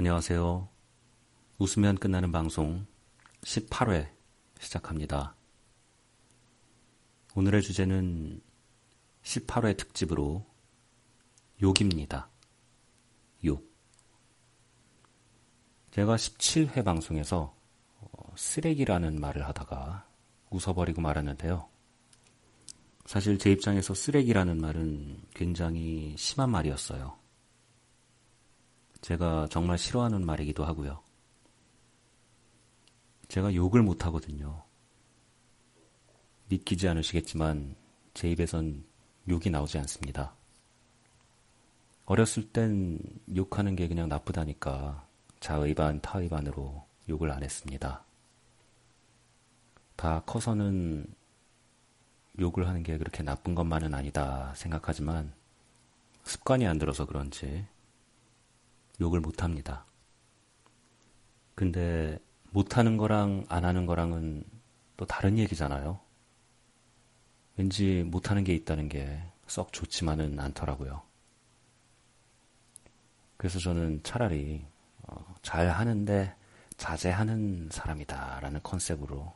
안녕하세요. 웃으면 끝나는 방송 18회 시작합니다. 오늘의 주제는 18회 특집으로 욕입니다. 욕. 제가 17회 방송에서 어, 쓰레기라는 말을 하다가 웃어버리고 말았는데요. 사실 제 입장에서 쓰레기라는 말은 굉장히 심한 말이었어요. 제가 정말 싫어하는 말이기도 하고요. 제가 욕을 못 하거든요. 믿기지 않으시겠지만 제 입에선 욕이 나오지 않습니다. 어렸을 땐 욕하는 게 그냥 나쁘다니까 자의 반 타의 반으로 욕을 안 했습니다. 다 커서는 욕을 하는 게 그렇게 나쁜 것만은 아니다 생각하지만 습관이 안 들어서 그런지 욕을 못 합니다. 근데 못 하는 거랑 안 하는 거랑은 또 다른 얘기잖아요. 왠지 못 하는 게 있다는 게 썩 좋지만은 않더라고요. 그래서 저는 차라리 어, 잘 하는데 자제하는 사람이다라는 컨셉으로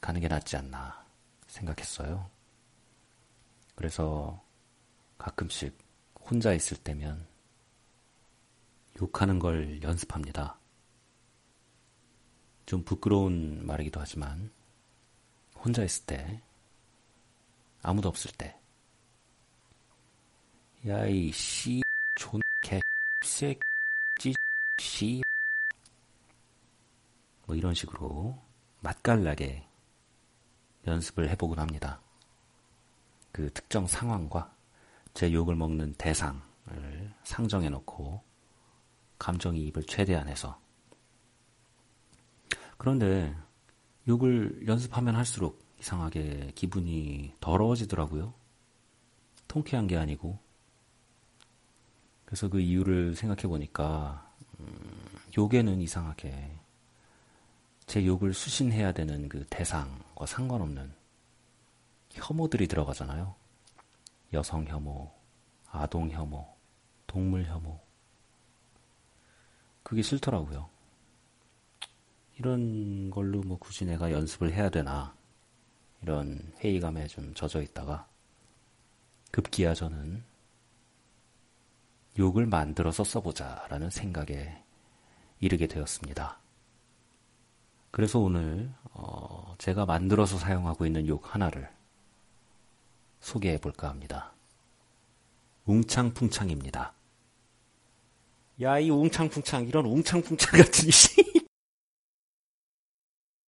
가는 게 낫지 않나 생각했어요. 그래서 가끔씩 혼자 있을 때면 욕하는 걸 연습합니다. 좀 부끄러운 말이기도 하지만 혼자 있을 때 아무도 없을 때 야 이 씨 존 개 새끼 씨뭐 이런 식으로 맛깔나게 연습을 해보곤 합니다. 그 특정 상황과 제 욕을 먹는 대상을 상정해 놓고 감정이입을 최대한 해서. 그런데 욕을 연습하면 할수록 이상하게 기분이 더러워지더라고요. 통쾌한 게 아니고. 그래서 그 이유를 생각해 보니까, 음, 욕에는 이상하게 제 욕을 수신해야 되는 그 대상과 상관없는 혐오들이 들어가잖아요. 여성 혐오, 아동 혐오, 동물 혐오. 그게 싫더라고요. 이런 걸로 뭐 굳이 내가 연습을 해야 되나 이런 회의감에 좀 젖어 있다가 급기야 저는 욕을 만들어서 써보자라는 생각에 이르게 되었습니다. 그래서 오늘 어 제가 만들어서 사용하고 있는 욕 하나를 소개해 볼까 합니다. 웅창풍창입니다. 야, 이 웅창풍창, 이런 웅창풍창 같은 씨.